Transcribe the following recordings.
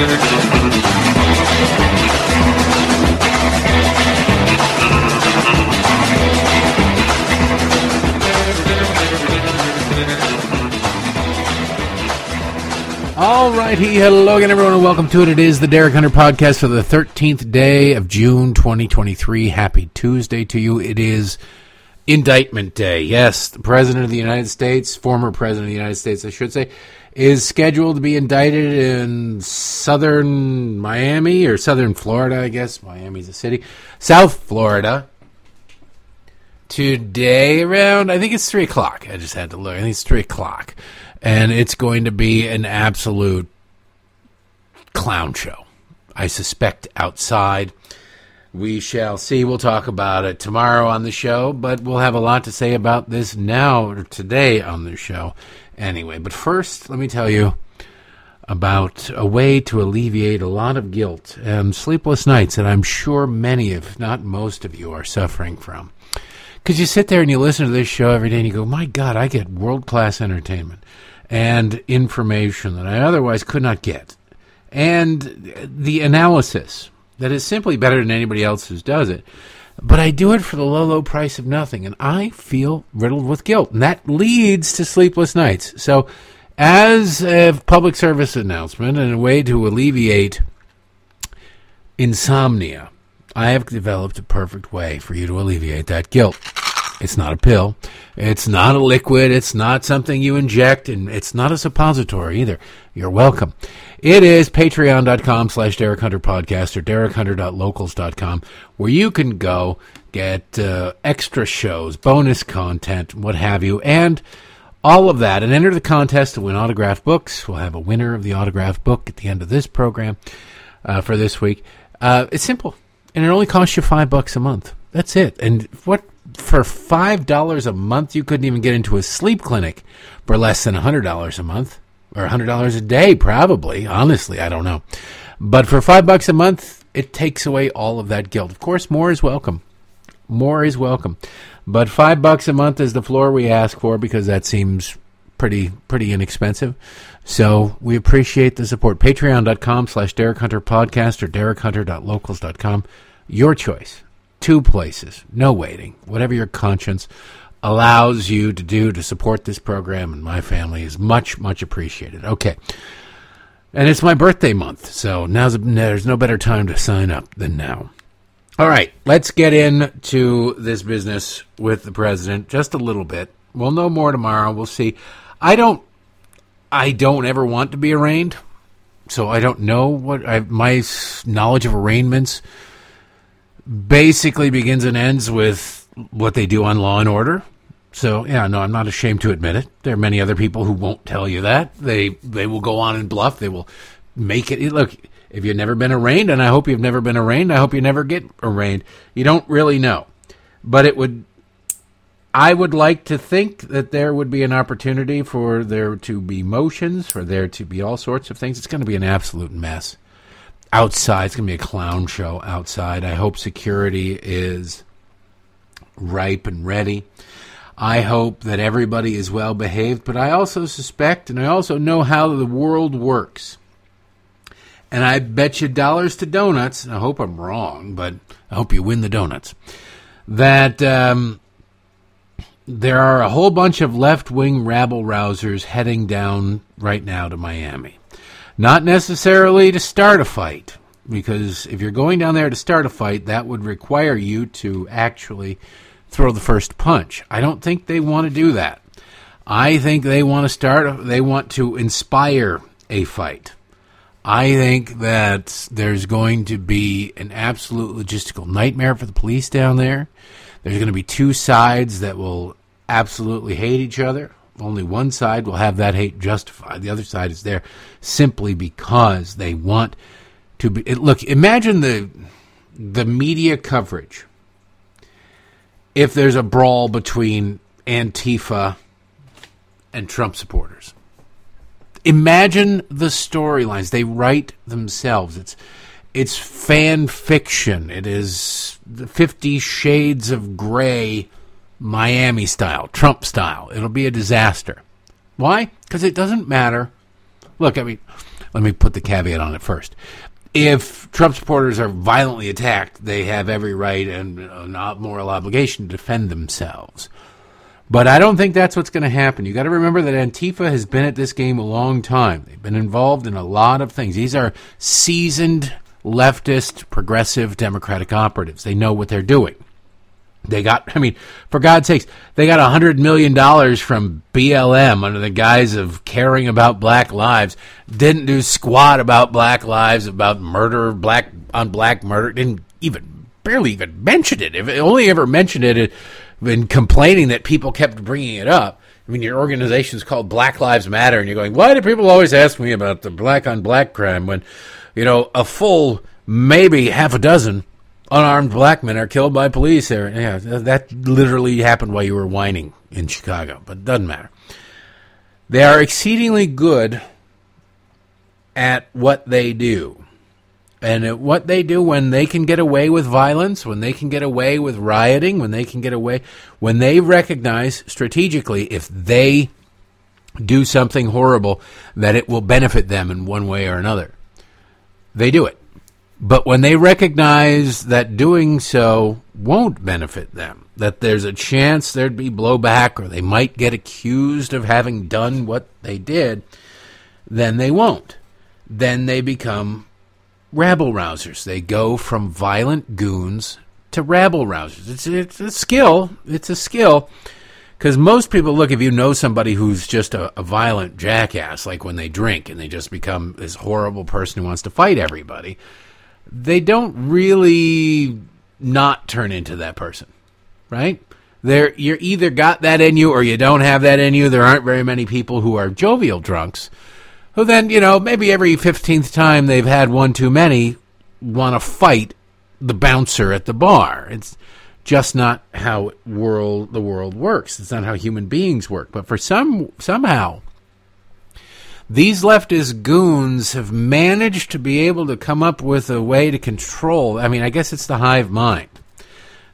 All righty, hello again, everyone, and welcome to it. It is the Derek Hunter podcast for the 13th day of June 2023. Happy Tuesday to you. It is Indictment Day. Yes, the President of the United States, former President of the United States, I should say, is scheduled to be indicted in southern Miami or southern Florida, I guess. Miami's a city. South Florida. Today around, I think it's 3 o'clock. I just had to look. I think it's 3 o'clock and it's going to be an absolute clown show. I suspect outside. We shall see. We'll talk about it tomorrow on the show, but we'll have a lot to say about this now or today on the show anyway. But first, let me tell you about a way to alleviate a lot of guilt and sleepless nights that I'm sure many, if not most of you, are suffering from. Because you sit there and you listen to this show every day and you go, my God, I get world class entertainment and information that I otherwise could not get. And the analysis that is simply better than anybody else's does it. But I do it for the low, low price of nothing, and I feel riddled with guilt. And that leads to sleepless nights. So, as a public service announcement and a way to alleviate insomnia, I have developed a perfect way for you to alleviate that guilt. It's not a pill. It's not a liquid. It's not something you inject, and it's not a suppository either. You're welcome. It is patreon.com slash Derek Hunter Podcast or derekhunter.locals.com where you can go get uh, extra shows, bonus content, what have you, and all of that, and enter the contest to win autographed books. We'll have a winner of the autographed book at the end of this program uh, for this week. Uh, it's simple, and it only costs you five bucks a month. That's it. And what for five dollars a month, you couldn't even get into a sleep clinic for less than a hundred dollars a month or a hundred dollars a day, probably. Honestly, I don't know. But for five bucks a month, it takes away all of that guilt. Of course, more is welcome. More is welcome. But five bucks a month is the floor we ask for because that seems pretty pretty inexpensive. So we appreciate the support. Patreon.com slash Derek Hunter Podcast or DerekHunter.locals.com. Your choice two places, no waiting. Whatever your conscience allows you to do to support this program and my family is much, much appreciated. Okay. And it's my birthday month, so now's there's no better time to sign up than now. All right, let's get into this business with the president just a little bit. We'll know more tomorrow. We'll see. I don't I don't ever want to be arraigned. So I don't know what I, my knowledge of arraignments basically begins and ends with what they do on Law and Order. So yeah, no, I'm not ashamed to admit it. There are many other people who won't tell you that. They they will go on and bluff. They will make it look. If you've never been arraigned, and I hope you've never been arraigned, I hope you never get arraigned. You don't really know, but it would. I would like to think that there would be an opportunity for there to be motions, for there to be all sorts of things. It's going to be an absolute mess outside. It's going to be a clown show outside. I hope security is ripe and ready. I hope that everybody is well behaved, but I also suspect and I also know how the world works. And I bet you dollars to donuts, I hope I'm wrong, but I hope you win the donuts, that um, there are a whole bunch of left wing rabble rousers heading down right now to Miami. Not necessarily to start a fight, because if you're going down there to start a fight, that would require you to actually throw the first punch. I don't think they want to do that. I think they want to start, they want to inspire a fight. I think that there's going to be an absolute logistical nightmare for the police down there. There's going to be two sides that will absolutely hate each other. Only one side will have that hate justified. The other side is there simply because they want to be. Look, imagine the the media coverage. If there's a brawl between Antifa and Trump supporters, imagine the storylines they write themselves. It's it's fan fiction. It is the Fifty Shades of Grey Miami style, Trump style. It'll be a disaster. Why? Because it doesn't matter. Look, I mean, let me put the caveat on it first. If Trump supporters are violently attacked, they have every right and uh, a moral obligation to defend themselves. But I don't think that's what's going to happen. You got to remember that Antifa has been at this game a long time. They've been involved in a lot of things. These are seasoned leftist, progressive Democratic operatives. They know what they're doing. They got, I mean, for God's sakes, they got $100 million from BLM under the guise of caring about black lives. Didn't do squat about black lives, about murder, black on black murder. Didn't even, barely even mention it. If it only ever mentioned it in complaining that people kept bringing it up. I mean, your organization is called Black Lives Matter, and you're going, why do people always ask me about the black on black crime when, you know, a full maybe half a dozen unarmed black men are killed by police there. Yeah, that literally happened while you were whining in Chicago, but it doesn't matter. They are exceedingly good at what they do. And what they do when they can get away with violence, when they can get away with rioting, when they can get away, when they recognize strategically if they do something horrible that it will benefit them in one way or another, they do it. But when they recognize that doing so won't benefit them, that there's a chance there'd be blowback or they might get accused of having done what they did, then they won't. Then they become rabble rousers. They go from violent goons to rabble rousers. It's, it's a skill. It's a skill. Because most people look, if you know somebody who's just a, a, violent jackass, like when they drink and they just become this horrible person who wants to fight everybody, they don't really not turn into that person, right? There, you're either got that in you or you don't have that in you. There aren't very many people who are jovial drunks who then, you know, maybe every 15th time they've had one too many want to fight the bouncer at the bar. It's just not how world the world works. It's not how human beings work. But for some somehow these leftist goons have managed to be able to come up with a way to control. I mean, I guess it's the hive mind.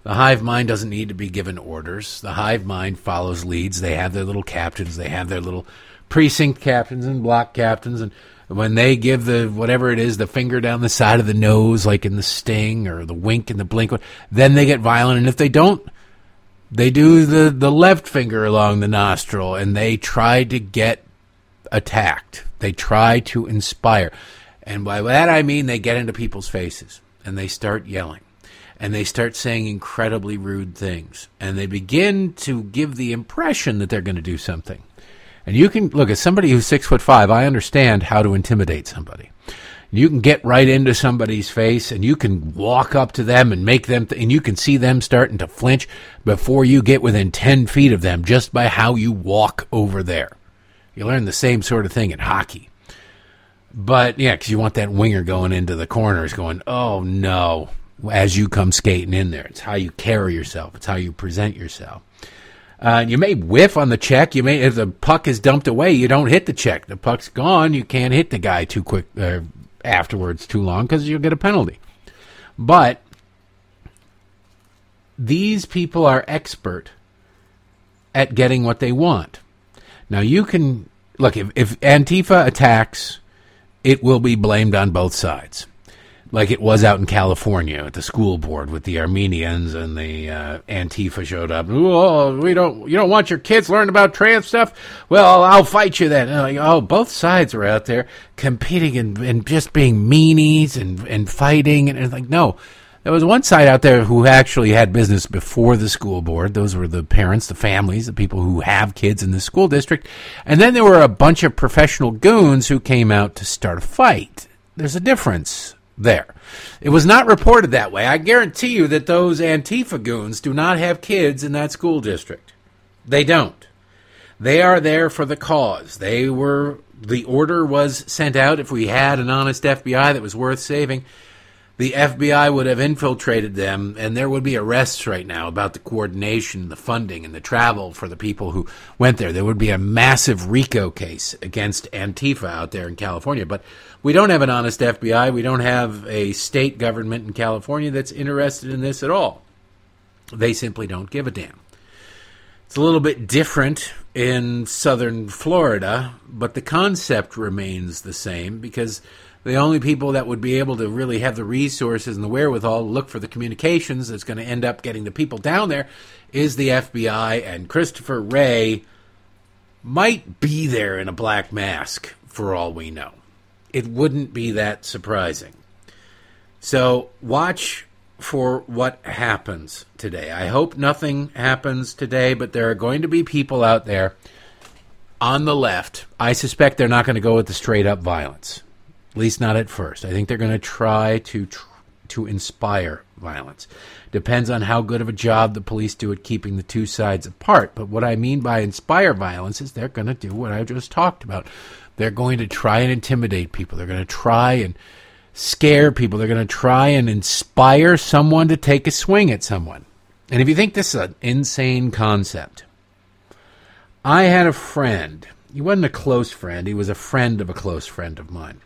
The hive mind doesn't need to be given orders. The hive mind follows leads. They have their little captains. They have their little precinct captains and block captains. And when they give the whatever it is, the finger down the side of the nose, like in the sting or the wink and the blink, then they get violent. And if they don't, they do the, the left finger along the nostril and they try to get attacked. They try to inspire. And by that I mean they get into people's faces and they start yelling and they start saying incredibly rude things and they begin to give the impression that they're going to do something. And you can look at somebody who's six foot five, I understand how to intimidate somebody. You can get right into somebody's face and you can walk up to them and make them, th- and you can see them starting to flinch before you get within 10 feet of them just by how you walk over there. You learn the same sort of thing in hockey. But yeah, because you want that winger going into the corners, going, oh no, as you come skating in there. It's how you carry yourself. It's how you present yourself. Uh, you may whiff on the check. You may, if the puck is dumped away, you don't hit the check. The puck's gone. You can't hit the guy too quick uh, afterwards, too long, because you'll get a penalty. But these people are expert at getting what they want. Now you can look if, if Antifa attacks, it will be blamed on both sides, like it was out in California at the school board with the Armenians and the uh, Antifa showed up. Oh, we don't, you don't want your kids learning about trans stuff. Well, I'll fight you then. Like, oh, both sides are out there competing and, and just being meanies and and fighting and, and like no there was one side out there who actually had business before the school board. Those were the parents, the families, the people who have kids in the school district. And then there were a bunch of professional goons who came out to start a fight. There's a difference there. It was not reported that way. I guarantee you that those Antifa goons do not have kids in that school district. They don't. They are there for the cause. They were, the order was sent out if we had an honest FBI that was worth saving the FBI would have infiltrated them, and there would be arrests right now about the coordination, the funding, and the travel for the people who went there. There would be a massive RICO case against Antifa out there in California. But we don't have an honest FBI. We don't have a state government in California that's interested in this at all. They simply don't give a damn. It's a little bit different in southern Florida, but the concept remains the same because the only people that would be able to really have the resources and the wherewithal to look for the communications that's going to end up getting the people down there is the FBI, and Christopher Wray might be there in a black mask for all we know. It wouldn't be that surprising. So watch for what happens today. I hope nothing happens today, but there are going to be people out there on the left. I suspect they're not going to go with the straight up violence, at least not at first. I think they're going to try to tr- to inspire violence. Depends on how good of a job the police do at keeping the two sides apart. But what I mean by inspire violence is they're going to do what I just talked about. They're going to try and intimidate people. They're going to try and scare people. They're going to try and inspire someone to take a swing at someone. And if you think this is an insane concept, I had a friend. He wasn't a close friend, he was a friend of a close friend of mine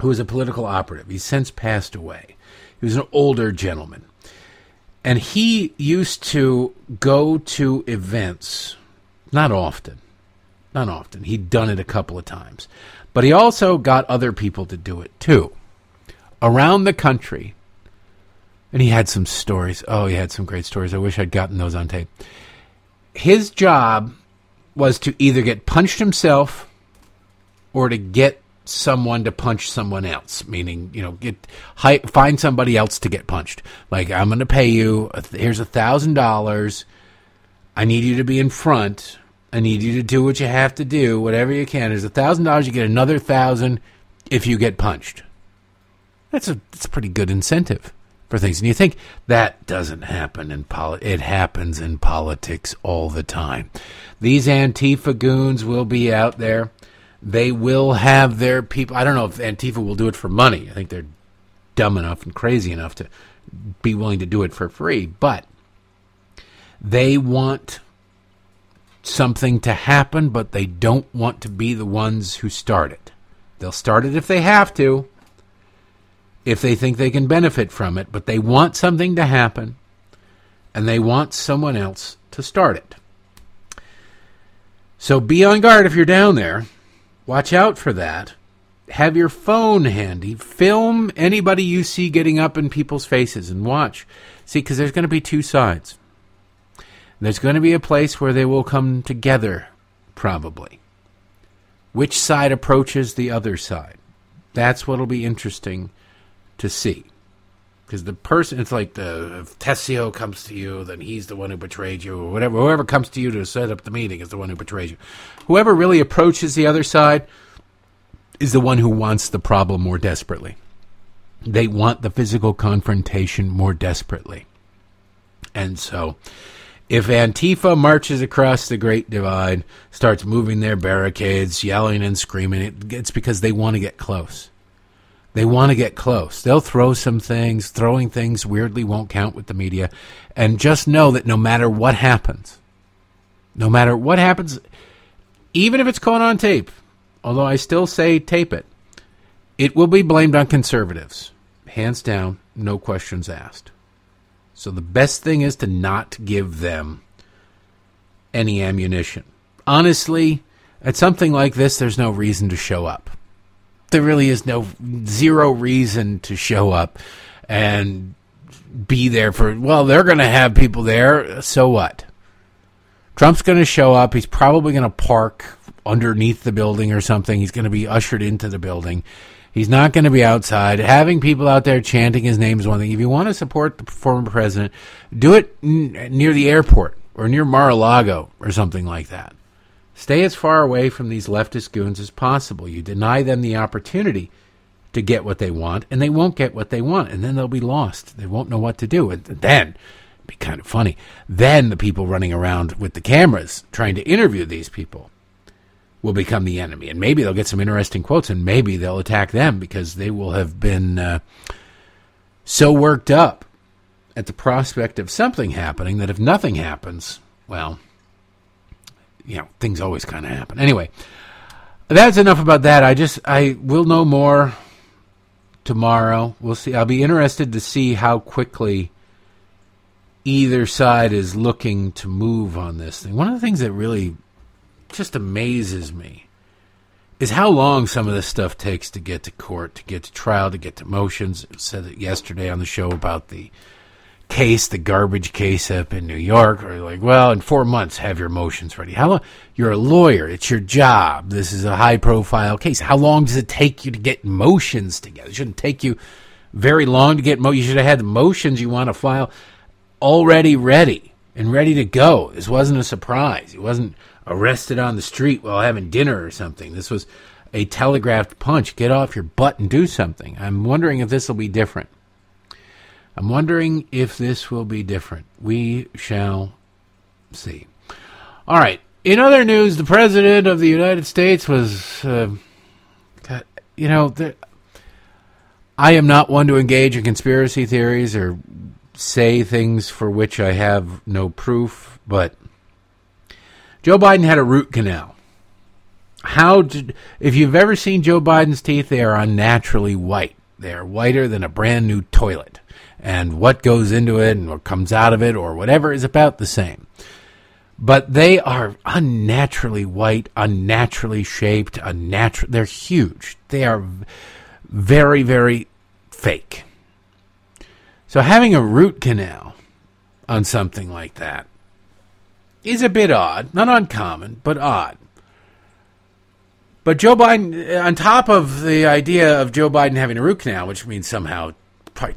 who was a political operative. He's since passed away. He was an older gentleman. And he used to go to events, not often, not often. He'd done it a couple of times. But he also got other people to do it too around the country. And he had some stories. Oh, he had some great stories. I wish I'd gotten those on tape. His job was to either get punched himself or to get someone to punch someone else meaning you know get hi, find somebody else to get punched like i'm going to pay you here's a thousand dollars i need you to be in front i need you to do what you have to do whatever you can there's a thousand dollars you get another thousand if you get punched that's a that's a pretty good incentive for things. And you think that doesn't happen in poli- it happens in politics all the time. These Antifa goons will be out there. They will have their people. I don't know if Antifa will do it for money. I think they're dumb enough and crazy enough to be willing to do it for free, but they want something to happen, but they don't want to be the ones who start it. They'll start it if they have to, if they think they can benefit from it, but they want something to happen and they want someone else to start it. So be on guard if you're down there. Watch out for that. Have your phone handy. Film anybody you see getting up in people's faces and watch. See, because there's going to be two sides. There's going to be a place where they will come together, probably. Which side approaches the other side? That's what'll be interesting to see. Because the person, it's like the if Tessio comes to you, then he's the one who betrayed you, or whatever. Whoever comes to you to set up the meeting is the one who betrays you. Whoever really approaches the other side is the one who wants the problem more desperately. They want the physical confrontation more desperately. And so, if Antifa marches across the Great Divide, starts moving their barricades, yelling and screaming, it's because they want to get close. They want to get close. They'll throw some things. Throwing things weirdly won't count with the media. And just know that no matter what happens, no matter what happens, even if it's caught on tape, although I still say tape it, it will be blamed on conservatives. Hands down, no questions asked. So the best thing is to not give them any ammunition. Honestly, at something like this, there's no reason to show up there really is no zero reason to show up and be there for well they're going to have people there so what? Trump's going to show up he's probably going to park underneath the building or something he's going to be ushered into the building. He's not going to be outside. Having people out there chanting his name is one thing. If you want to support the former president do it n- near the airport or near mar-a-lago or something like that Stay as far away from these leftist goons as possible. You deny them the opportunity to get what they want, and they won't get what they want, and then they'll be lost. They won't know what to do. And then, it'd be kind of funny, then the people running around with the cameras trying to interview these people will become the enemy. And maybe they'll get some interesting quotes, and maybe they'll attack them because they will have been uh, so worked up at the prospect of something happening that if nothing happens, well, you know, things always kind of happen. Anyway, that's enough about that. I just, I will know more tomorrow. We'll see. I'll be interested to see how quickly either side is looking to move on this thing. One of the things that really just amazes me is how long some of this stuff takes to get to court, to get to trial, to get to motions. I said it yesterday on the show about the case, the garbage case up in New York. Or like, well, in four months, have your motions ready. How long? You're a lawyer. It's your job. This is a high profile case. How long does it take you to get motions together? It shouldn't take you very long to get mo. You should have had the motions you want to file already ready and ready to go. This wasn't a surprise. It wasn't arrested on the street while having dinner or something. This was a telegraphed punch. Get off your butt and do something. I'm wondering if this will be different. I'm wondering if this will be different. We shall see. All right. In other news, the president of the United States was, uh, you know, the, I am not one to engage in conspiracy theories or say things for which I have no proof, but Joe Biden had a root canal. How did, if you've ever seen Joe Biden's teeth, they are unnaturally white. They are whiter than a brand new toilet. And what goes into it and what comes out of it or whatever is about the same. But they are unnaturally white, unnaturally shaped, unnatural. They're huge. They are very, very fake. So having a root canal on something like that is a bit odd. Not uncommon, but odd. But Joe Biden, on top of the idea of Joe Biden having a root canal, which means somehow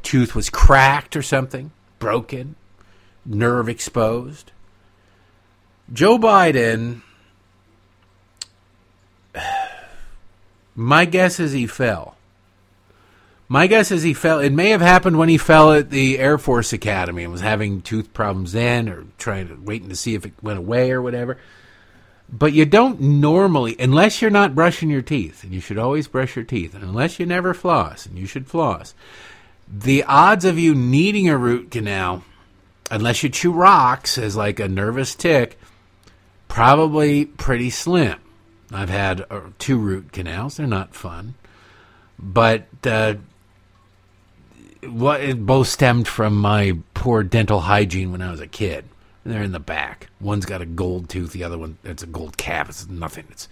tooth was cracked or something, broken, nerve exposed, Joe Biden, my guess is he fell. My guess is he fell. It may have happened when he fell at the Air Force Academy and was having tooth problems then, or trying to waiting to see if it went away or whatever. But you don't normally, unless you're not brushing your teeth, and you should always brush your teeth, and unless you never floss, and you should floss, the odds of you needing a root canal, unless you chew rocks as like a nervous tick, probably pretty slim. I've had uh, two root canals; they're not fun, but uh, what it both stemmed from my poor dental hygiene when I was a kid. They're in the back. One's got a gold tooth, the other one it's a gold cap. It's nothing. It's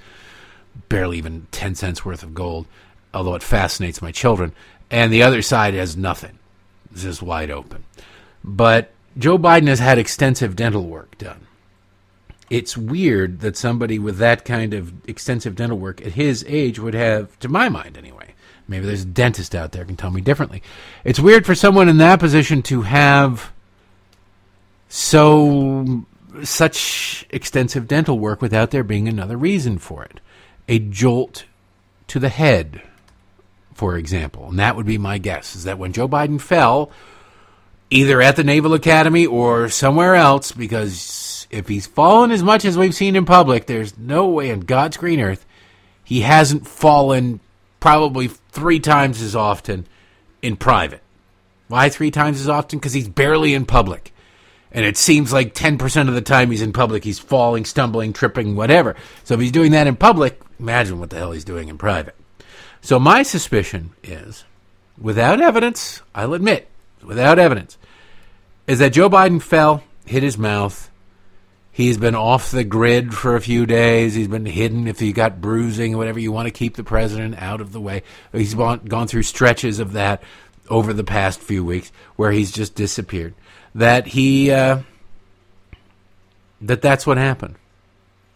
barely even ten cents worth of gold, although it fascinates my children. And the other side has nothing. It's just wide open. But Joe Biden has had extensive dental work done. It's weird that somebody with that kind of extensive dental work at his age would have, to my mind anyway, Maybe there's a dentist out there can tell me differently. It's weird for someone in that position to have so such extensive dental work without there being another reason for it. A jolt to the head, for example. And that would be my guess is that when Joe Biden fell, either at the Naval Academy or somewhere else, because if he's fallen as much as we've seen in public, there's no way in God's green earth he hasn't fallen probably three times as often in private. Why three times as often? Because he's barely in public. And it seems like 10% of the time he's in public, he's falling, stumbling, tripping, whatever. So if he's doing that in public, imagine what the hell he's doing in private. So my suspicion is, without evidence, I'll admit, without evidence, is that Joe Biden fell, hit his mouth, He's been off the grid for a few days. He's been hidden if he got bruising or whatever. You want to keep the president out of the way. He's gone, gone through stretches of that over the past few weeks where he's just disappeared. That he, uh, that that's what happened.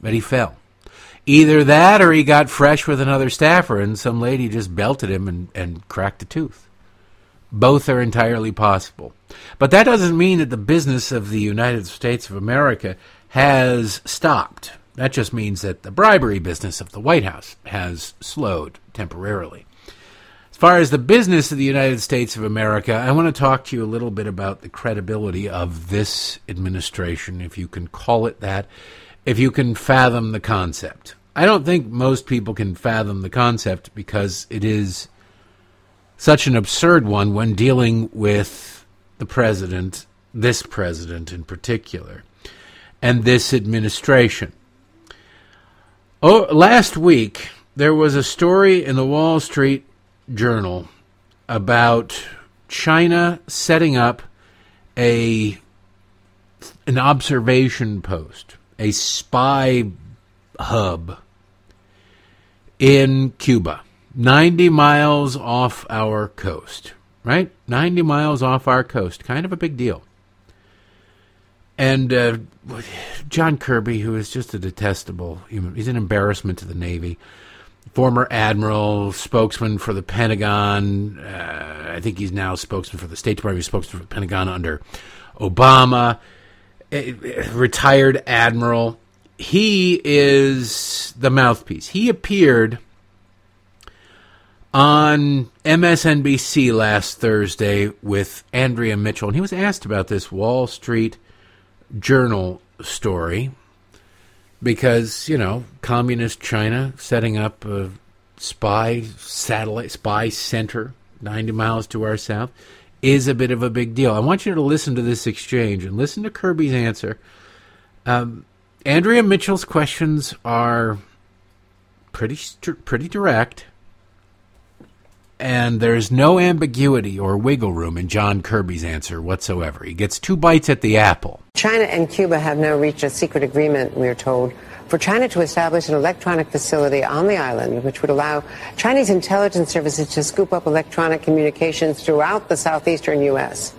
That he fell. Either that or he got fresh with another staffer and some lady just belted him and, and cracked a tooth. Both are entirely possible. But that doesn't mean that the business of the United States of America has stopped. That just means that the bribery business of the White House has slowed temporarily. As far as the business of the United States of America, I want to talk to you a little bit about the credibility of this administration, if you can call it that, if you can fathom the concept. I don't think most people can fathom the concept because it is such an absurd one when dealing with the president, this president in particular and this administration. Oh, last week, there was a story in the Wall Street Journal about China setting up a an observation post, a spy hub in Cuba, 90 miles off our coast, right? 90 miles off our coast. Kind of a big deal. And uh, John Kirby, who is just a detestable human, he's an embarrassment to the Navy. Former admiral, spokesman for the Pentagon. Uh, I think he's now spokesman for the State Department, spokesman for the Pentagon under Obama. Retired admiral. He is the mouthpiece. He appeared on MSNBC last Thursday with Andrea Mitchell, and he was asked about this Wall Street Journal story because, you know, communist China setting up a spy satellite, spy center 90 miles to our south is a bit of a big deal. I want you to listen to this exchange and listen to Kirby's answer. Um, Andrea Mitchell's questions are pretty pretty direct and there's no ambiguity or wiggle room in John Kirby's answer whatsoever. He gets two bites at the apple. China and Cuba have now reached a secret agreement, we are told, for China to establish an electronic facility on the island, which would allow Chinese intelligence services to scoop up electronic communications throughout the southeastern U.S.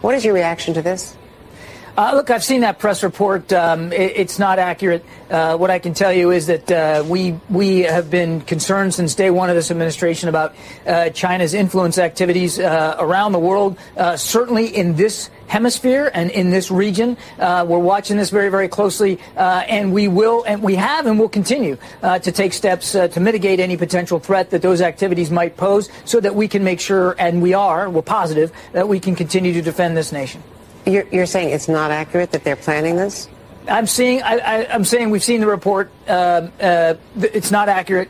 What is your reaction to this? Uh, look, I've seen that press report. Um, it, it's not accurate. Uh, what I can tell you is that uh, we we have been concerned since day one of this administration about uh, China's influence activities uh, around the world. Uh, certainly in this hemisphere and in this region, we're watching this very very closely, and we will and we have and will continue to take steps to mitigate any potential threat that those activities might pose, so that we can make sure, and we are, we're positive that we can continue to defend this nation. You're, you're saying it's not accurate that they're planning this? I'm seeing. I, am saying we've seen the report. Uh, uh, it's not accurate.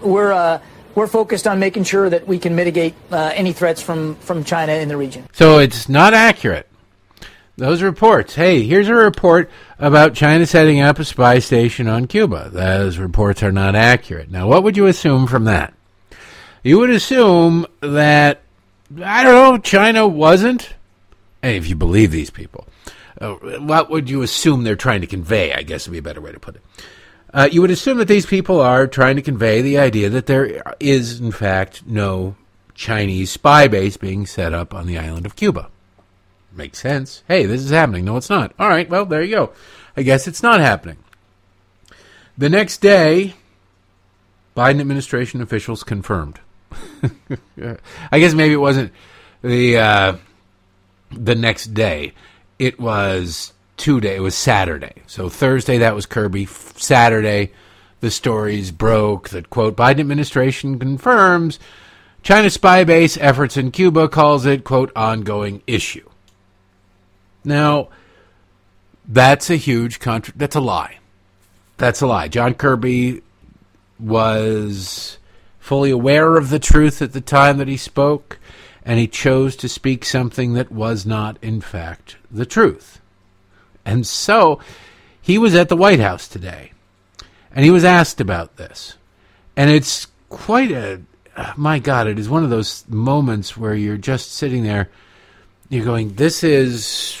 We're uh, we're focused on making sure that we can mitigate uh, any threats from from China in the region. So it's not accurate. Those reports. Hey, here's a report about China setting up a spy station on Cuba. Those reports are not accurate. Now, what would you assume from that? You would assume that I don't know. China wasn't if you believe these people. Uh, what would you assume they're trying to convey? I guess would be a better way to put it. Uh, you would assume that these people are trying to convey the idea that there is, in fact, no Chinese spy base being set up on the island of Cuba. Makes sense. Hey, this is happening. No, it's not. All right, well, there you go. I guess it's not happening. The next day, Biden administration officials confirmed. I guess maybe it wasn't the uh, the next day. It was two day. It was Saturday. So Thursday that was Kirby. Saturday, the stories broke that quote Biden administration confirms China spy base efforts in Cuba calls it quote ongoing issue. Now, that's a huge contra- That's a lie. That's a lie. John Kirby was fully aware of the truth at the time that he spoke and he chose to speak something that was not, in fact, the truth. And so he was at the White House today, and he was asked about this. And it's quite a, my God, it is one of those moments where you're just sitting there, you're going, this is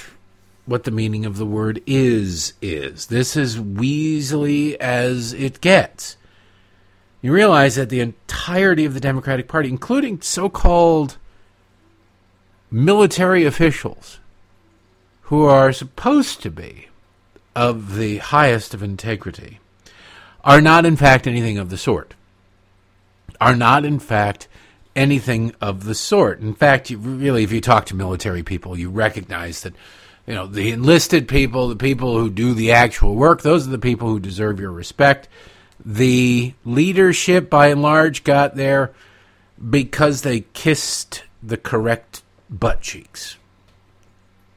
what the meaning of the word is, is. This is weaselly as it gets. You realize that the entirety of the Democratic Party, including so called military officials who are supposed to be of the highest of integrity are not, in fact, anything of the sort. Are not, in fact, anything of the sort. In fact, you, really, if you talk to military people, you recognize that, you know, the enlisted people, the people who do the actual work, those are the people who deserve your respect. The leadership, by and large, got there because they kissed the correct butt cheeks.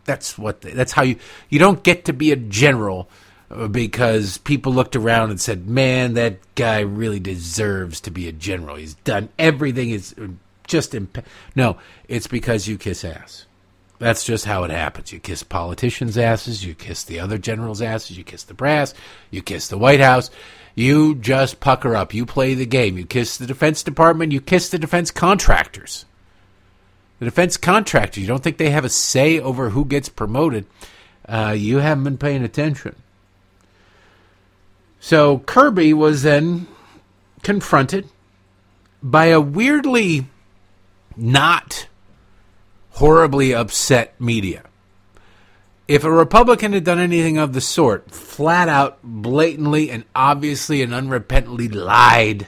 That's what. They, that's how you. You don't get to be a general uh, because people looked around and said, "Man, that guy really deserves to be a general. He's done everything. Is just imp-. no. It's because you kiss ass. That's just how it happens. You kiss politicians' asses. You kiss the other generals' asses. You kiss the brass. You kiss the White House. You just pucker up. You play the game. You kiss the Defense Department. You kiss the defense contractors. The defense contractors, you don't think they have a say over who gets promoted? Uh, you haven't been paying attention. So Kirby was then confronted by a weirdly not horribly upset media. If a Republican had done anything of the sort, flat out, blatantly, and obviously and unrepentantly lied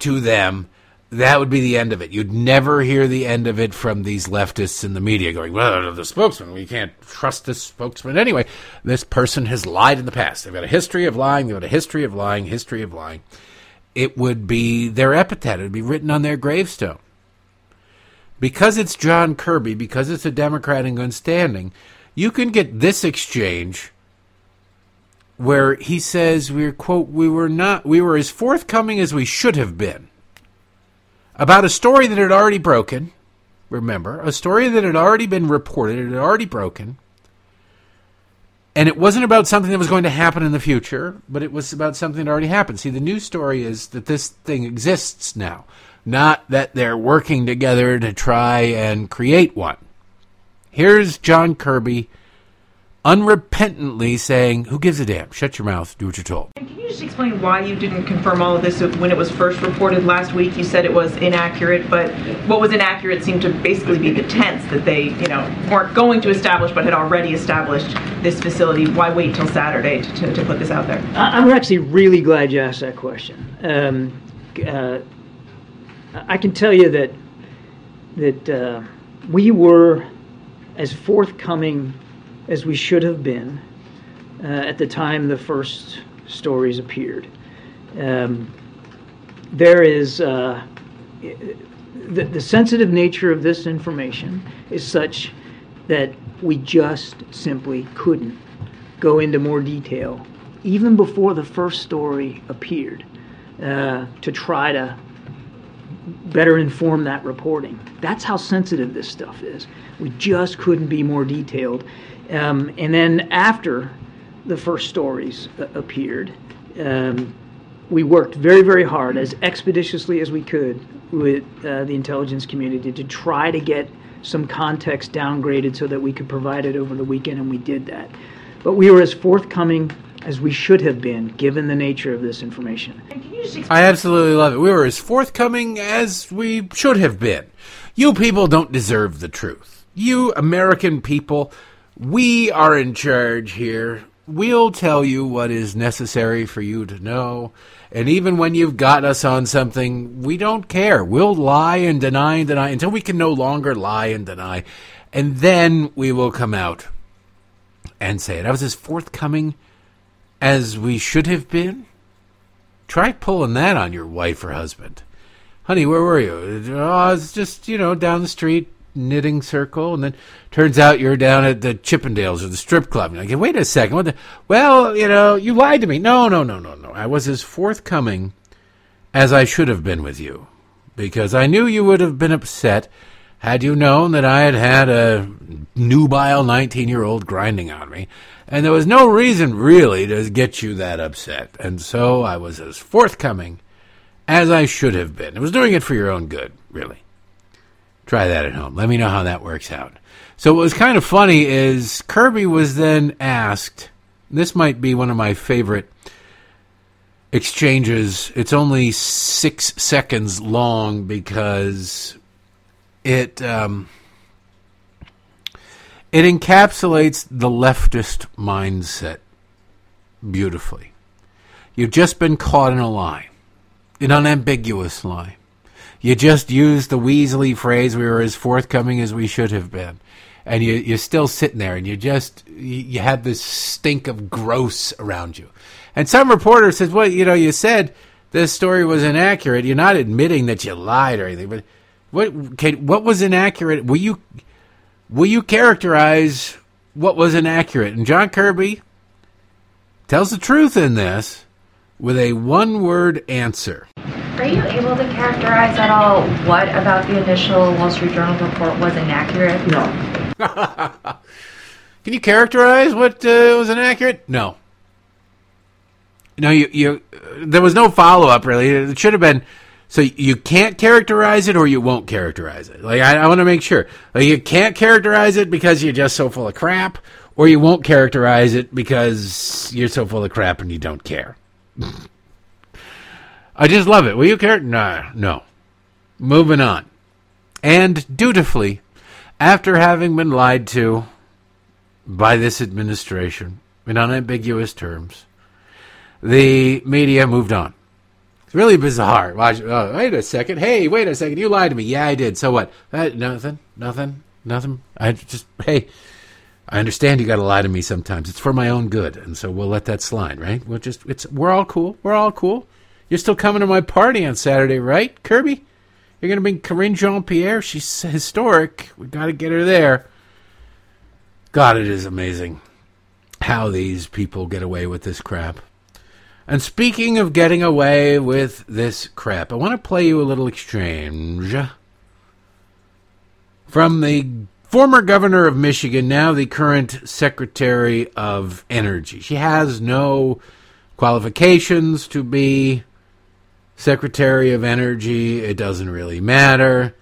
to them, that would be the end of it. You'd never hear the end of it from these leftists in the media going, well, the spokesman, we can't trust this spokesman. Anyway, this person has lied in the past. They've got a history of lying, they've got a history of lying, history of lying. It would be their epithet, it would be written on their gravestone. Because it's John Kirby, because it's a Democrat in good standing, you can get this exchange where he says we're quote we were not we were as forthcoming as we should have been about a story that had already broken. Remember a story that had already been reported it had already broken. And it wasn't about something that was going to happen in the future but it was about something that already happened. See the news story is that this thing exists now not that they're working together to try and create one. Here's john kirby unrepentantly saying, Who gives a damn? Shut your mouth, do what you're told. And can you just explain why you didn't confirm all of this when it was first reported last week? You said it was inaccurate, but what was inaccurate seemed to basically be the tense that they, you know, weren't going to establish but had already established this facility. Why wait till Saturday to, to, to put this out there? I'm actually really glad you asked that question. Um, uh, I can tell you that that uh, we were as forthcoming as we should have been uh, at the time the first stories appeared. Um, there is uh, the, the sensitive nature of this information is such that we just simply couldn't go into more detail, even before the first story appeared, uh, to try to better inform that reporting. That's how sensitive this stuff is. We just couldn't be more detailed. Um, and then after the first stories uh, appeared, um, we worked very, very hard, as expeditiously as we could, with uh, the intelligence community to try to get some context downgraded so that we could provide it over the weekend, and we did that. But we were as forthcoming as we should have been, given the nature of this information. I absolutely love it. We were as forthcoming as we should have been. You people don't deserve the truth. You American people we are in charge here. We'll tell you what is necessary for you to know. And even when you've got us on something, we don't care. We'll lie and deny and deny until we can no longer lie and deny. And then we will come out and say it. I was as forthcoming as we should have been. Try pulling that on your wife or husband. Honey, where were you? Uh, oh, I was just, you know, down the street knitting circle, and then turns out you're down at the Chippendales or the strip club. And I go, wait a second, what the? Well, you know, you lied to me. No, no, no, no, no. I was as forthcoming as I should have been with you, because I knew you would have been upset had you known that I had had a nubile 19 year old grinding on me. And there was no reason really to get you that upset. And so I was as forthcoming as I should have been. I was doing it for your own good, really. Try that at home. Let me know how that works out. So what was kind of funny is Kirby was then asked. This might be one of my favorite exchanges. It's only six seconds long because it um, it encapsulates the leftist mindset beautifully. You've just been caught in a lie, an unambiguous lie. You just used the weaselly phrase, we were as forthcoming as we should have been. And you, you're still sitting there and you just, you have this stink of gross around you. And some reporter says, well, you know, you said this story was inaccurate. You're not admitting that you lied or anything, but what, Kate, what was inaccurate? Will you, will you characterize what was inaccurate? And John Kirby tells the truth in this with a one word answer. Are you able to characterize at all what about the initial Wall Street Journal report was inaccurate? No. Can you characterize what uh, was inaccurate? No. No, you, you. There was no follow up. Really, it should have been. So you can't characterize it, or you won't characterize it. Like I, I want to make sure. Like you can't characterize it because you're just so full of crap, or you won't characterize it because you're so full of crap and you don't care. I just love it. Will you care? No, no. Moving on. And dutifully, after having been lied to by this administration in unambiguous terms, the media moved on. It's really bizarre. Watch, oh, wait a second. Hey, wait a second. You lied to me. Yeah, I did. So what? Uh, nothing. Nothing. Nothing. I just hey. I understand you got to lie to me sometimes. It's for my own good, and so we'll let that slide, right? We'll just it's we're all cool. We're all cool. You're still coming to my party on Saturday, right, Kirby? You're going to bring Karine Jean Pierre. She's historic. We got to get her there. God, it is amazing how these people get away with this crap. And speaking of getting away with this crap, I want to play you a little exchange from the former governor of Michigan, now the current Secretary of Energy. She has no qualifications to be Secretary of Energy. It doesn't really matter.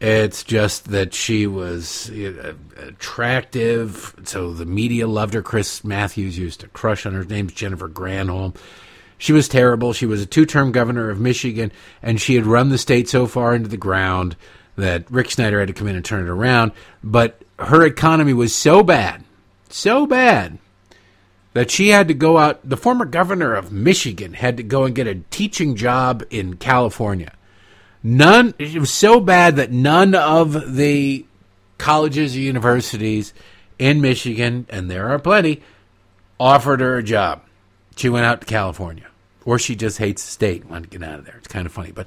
It's just that she was uh, attractive, so the media loved her. Chris Matthews used to crush on her. Her name's Jennifer Granholm. She was terrible. She was a two term governor of Michigan, and she had run the state so far into the ground that Rick Snyder had to come in and turn it around. But her economy was so bad, so bad, that she had to go out. The former governor of Michigan had to go and get a teaching job in California. None. It was so bad that none of the colleges or universities in Michigan, and there are plenty, offered her a job. She went out to California, or she just hates the state and wanted to get out of there. It's kind of funny, but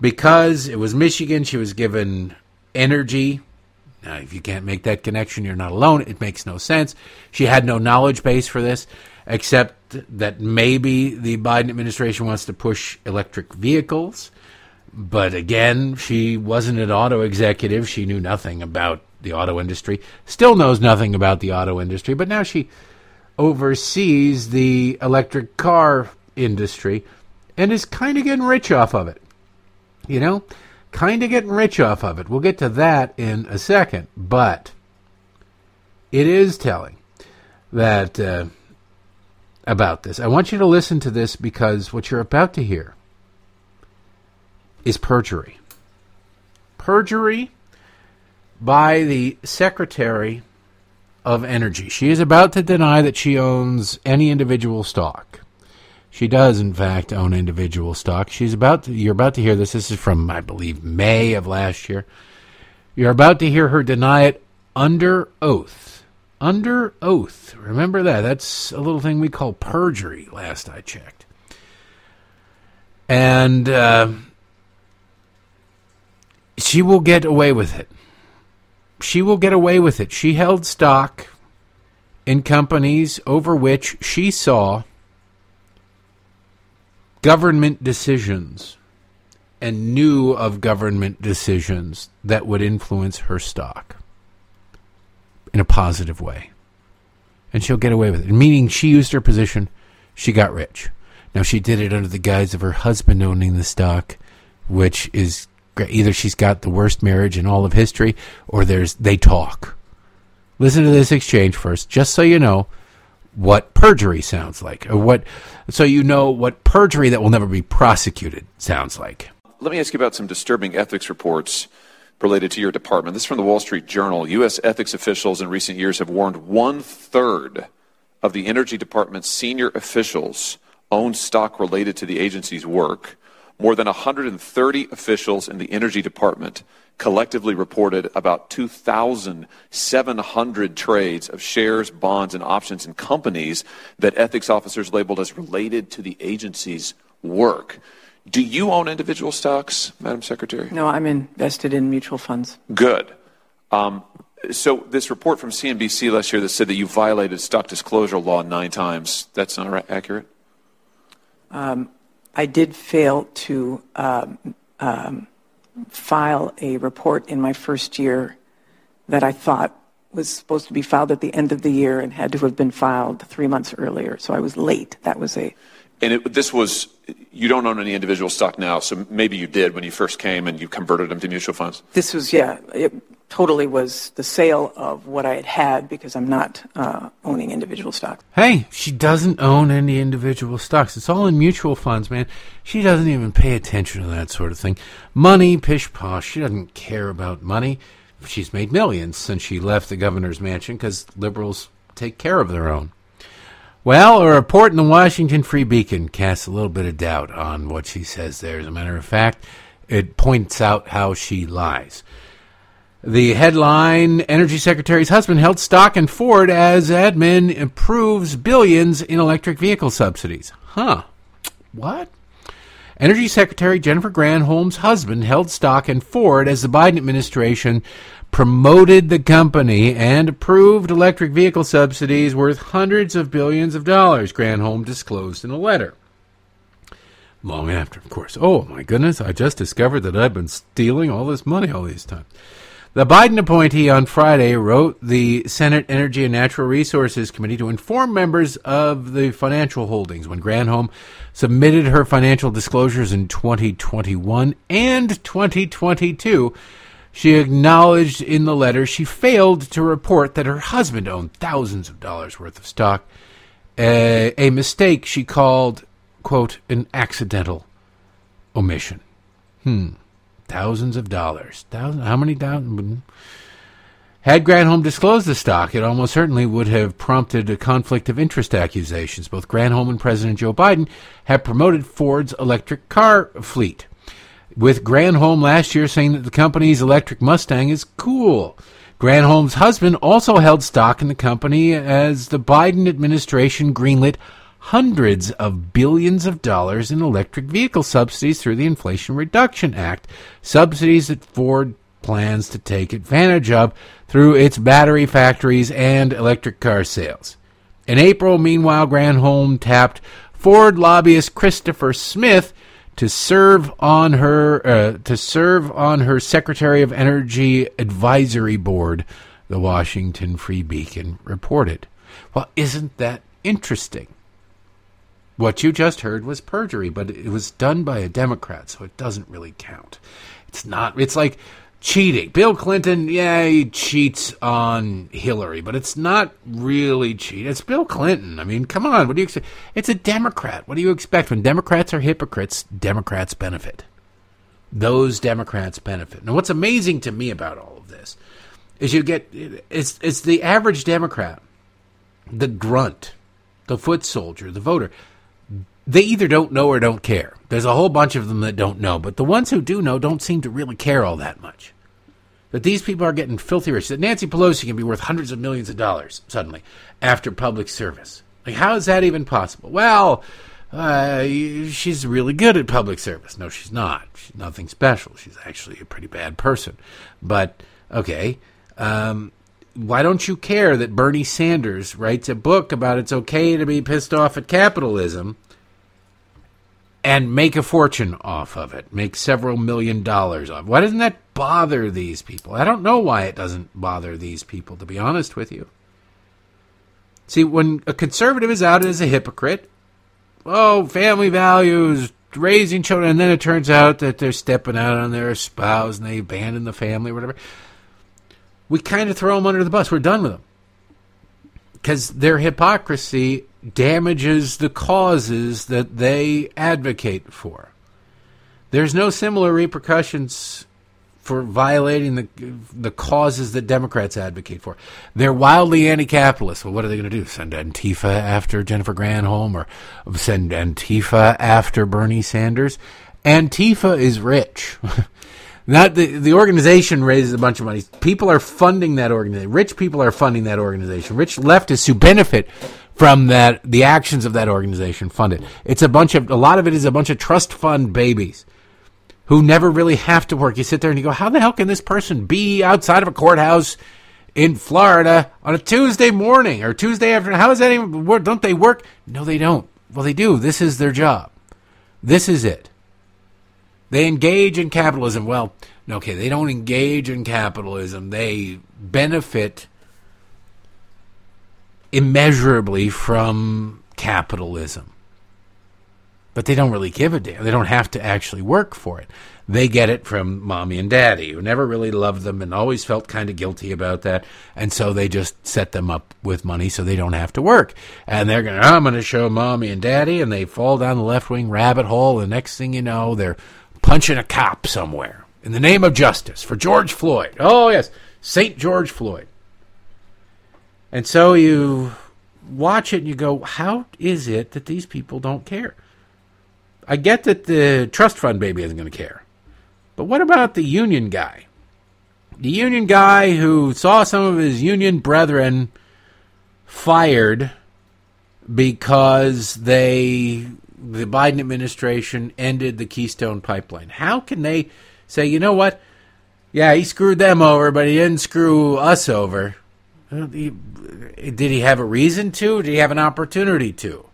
because it was Michigan, she was given energy. Now, if you can't make that connection, you're not alone. It makes no sense. She had no knowledge base for this, except that maybe the Biden administration wants to push electric vehicles. But again, she wasn't an auto executive. She knew nothing about the auto industry. Still knows nothing about the auto industry, but now she oversees the electric car industry and is kind of getting rich off of it you know, kind of getting rich off of it. We'll get to that in a second, but it is telling that uh, about this. I want you to listen to this because what you're about to hear is perjury. Perjury by the Secretary of Energy. She is about to deny that she owns any individual stock. She does, in fact, own individual stock. She's about to, you're about to hear this. This is from, I believe, May of last year. You're about to hear her deny it under oath. Under oath. Remember that. That's a little thing we call perjury, last I checked. And uh, she will get away with it. She will get away with it. She held stock in companies over which she saw government decisions and knew of government decisions that would influence her stock in a positive way. And she'll get away with it. Meaning she used her position, she got rich. Now she did it under the guise of her husband owning the stock, which is either she's got the worst marriage in all of history or there's they talk. Listen to this exchange first, just so you know what perjury sounds like, or what, so you know what perjury that will never be prosecuted sounds like. Let me ask you about some disturbing ethics reports related to your department. This is from the Wall Street Journal. U.S. ethics officials in recent years have warned one third of the Energy Department's senior officials own stock related to the agency's work. More than 130 officials in the Energy Department collectively reported about 2,700 trades of shares, bonds, and options in companies that ethics officers labeled as related to the agency's work. Do you own individual stocks, Madam Secretary? No, I'm invested in mutual funds. Good. Um, so, this report from CNBC last year that said that you violated stock disclosure law nine times, that's not accurate? Um, I did fail to um, um file a report in my first year that I thought was supposed to be filed at the end of the year and had to have been filed three months earlier. So I was late. That was a And it, this was, you don't own any individual stock now, so maybe you did when you first came and you converted them to mutual funds. This was, yeah, it totally was the sale of what I had had because I'm not uh, owning individual stocks. Hey, she doesn't own any individual stocks. It's all in mutual funds, man. She doesn't even pay attention to that sort of thing. Money, pish posh. She doesn't care about money. She's made millions since she left the governor's mansion because liberals take care of their own. Well, a report in the Washington Free Beacon casts a little bit of doubt on what she says there. As a matter of fact, it points out how she lies. The headline Energy Secretary's husband held stock in Ford as admin improves billions in electric vehicle subsidies. Huh. What? Energy Secretary Jennifer Granholm's husband held stock in Ford as the Biden administration promoted the company and approved electric vehicle subsidies worth hundreds of billions of dollars, Granholm disclosed in a letter. Long after, of course. Oh, my goodness, I just discovered that I've been stealing all this money all these times. The Biden appointee on Friday wrote the Senate Energy and Natural Resources Committee to inform members of the financial holdings when Granholm submitted her financial disclosures in 2021 and 2022. She acknowledged in the letter she failed to report that her husband owned thousands of dollars worth of stock, a, a mistake she called, quote, an accidental omission. Hmm. Thousands of dollars. Thousand, how many thousand? Had Granholm disclosed the stock, it almost certainly would have prompted a conflict of interest accusations. Both Granholm and President Joe Biden have promoted Ford's electric car fleet, with Granholm last year saying that the company's electric Mustang is cool. Granholm's husband also held stock in the company as the Biden administration greenlit hundreds of billions of dollars in electric vehicle subsidies through the Inflation Reduction Act, subsidies that Ford plans to take advantage of through its battery factories and electric car sales. In April, meanwhile, Granholm tapped Ford lobbyist Christopher Smith to serve on her uh, to serve on her Secretary of Energy advisory board. The Washington Free Beacon reported. Well, isn't that interesting? What you just heard was perjury, but it was done by a Democrat, so it doesn't really count. It's not, it's like cheating. Bill Clinton, yeah, he cheats on Hillary, but it's not really cheating. It's Bill Clinton. I mean, come on. What do you expect? It's a Democrat. What do you expect? When Democrats are hypocrites, Democrats benefit. Those Democrats benefit. Now, what's amazing to me about all of this is you get, it's, it's the average Democrat, the grunt, the foot soldier, the voter they either don't know or don't care. There's a whole bunch of them that don't know, but the ones who do know don't seem to really care all that much. That these people are getting filthy rich. That Nancy Pelosi can be worth hundreds of millions of dollars suddenly after public service. Like, how is that even possible? Well, uh, she's really good at public service. No, she's not. She's nothing special. She's actually a pretty bad person. But, okay. Um, why don't you care that Bernie Sanders writes a book about it's okay to be pissed off at capitalism? And make a fortune off of it, make several million dollars off. Why doesn't that bother these people? I don't know why it doesn't bother these people, to be honest with you. See, when a conservative is out as a hypocrite, oh, family values, raising children, and then it turns out that they're stepping out on their spouse and they abandon the family whatever, we kind of throw them under the bus. We're done with them. Because their hypocrisy damages the causes that they advocate for. There's no similar repercussions for violating the the causes that Democrats advocate for. They're wildly anti-capitalist. Well, what are they going to do? Send Antifa after Jennifer Granholm, or send Antifa after Bernie Sanders? Antifa is rich. Not the the organization raises a bunch of money. People are funding that organization. Rich people are funding that organization. Rich leftists who benefit from that the actions of that organization funded. It's a bunch of a lot of it is a bunch of trust fund babies who never really have to work. You sit there and you go, how the hell can this person be outside of a courthouse in Florida on a Tuesday morning or Tuesday afternoon? How is that even work? Don't they work? No, they don't. Well, they do. This is their job. This is it. They engage in capitalism. Well, okay, they don't engage in capitalism. They benefit immeasurably from capitalism. but they don't really give a damn. They don't have to actually work for it. They get it from mommy and daddy, who never really loved them and always felt kind of guilty about that. And so they just set them up with money so they don't have to work. And they're going, I'm going to show mommy and daddy. And they fall down the left wing rabbit hole. The next thing you know, they're punching a cop somewhere in the name of justice for George Floyd. Oh, yes, St. George Floyd. And so you watch it and you go, how is it that these people don't care? I get that the trust fund baby isn't going to care. But what about the union guy? The union guy who saw some of his union brethren fired because they the Biden administration ended the Keystone pipeline. How can they say, you know what? Yeah, he screwed them over, but he didn't screw us over. Did he have a reason to? Did he have an opportunity to?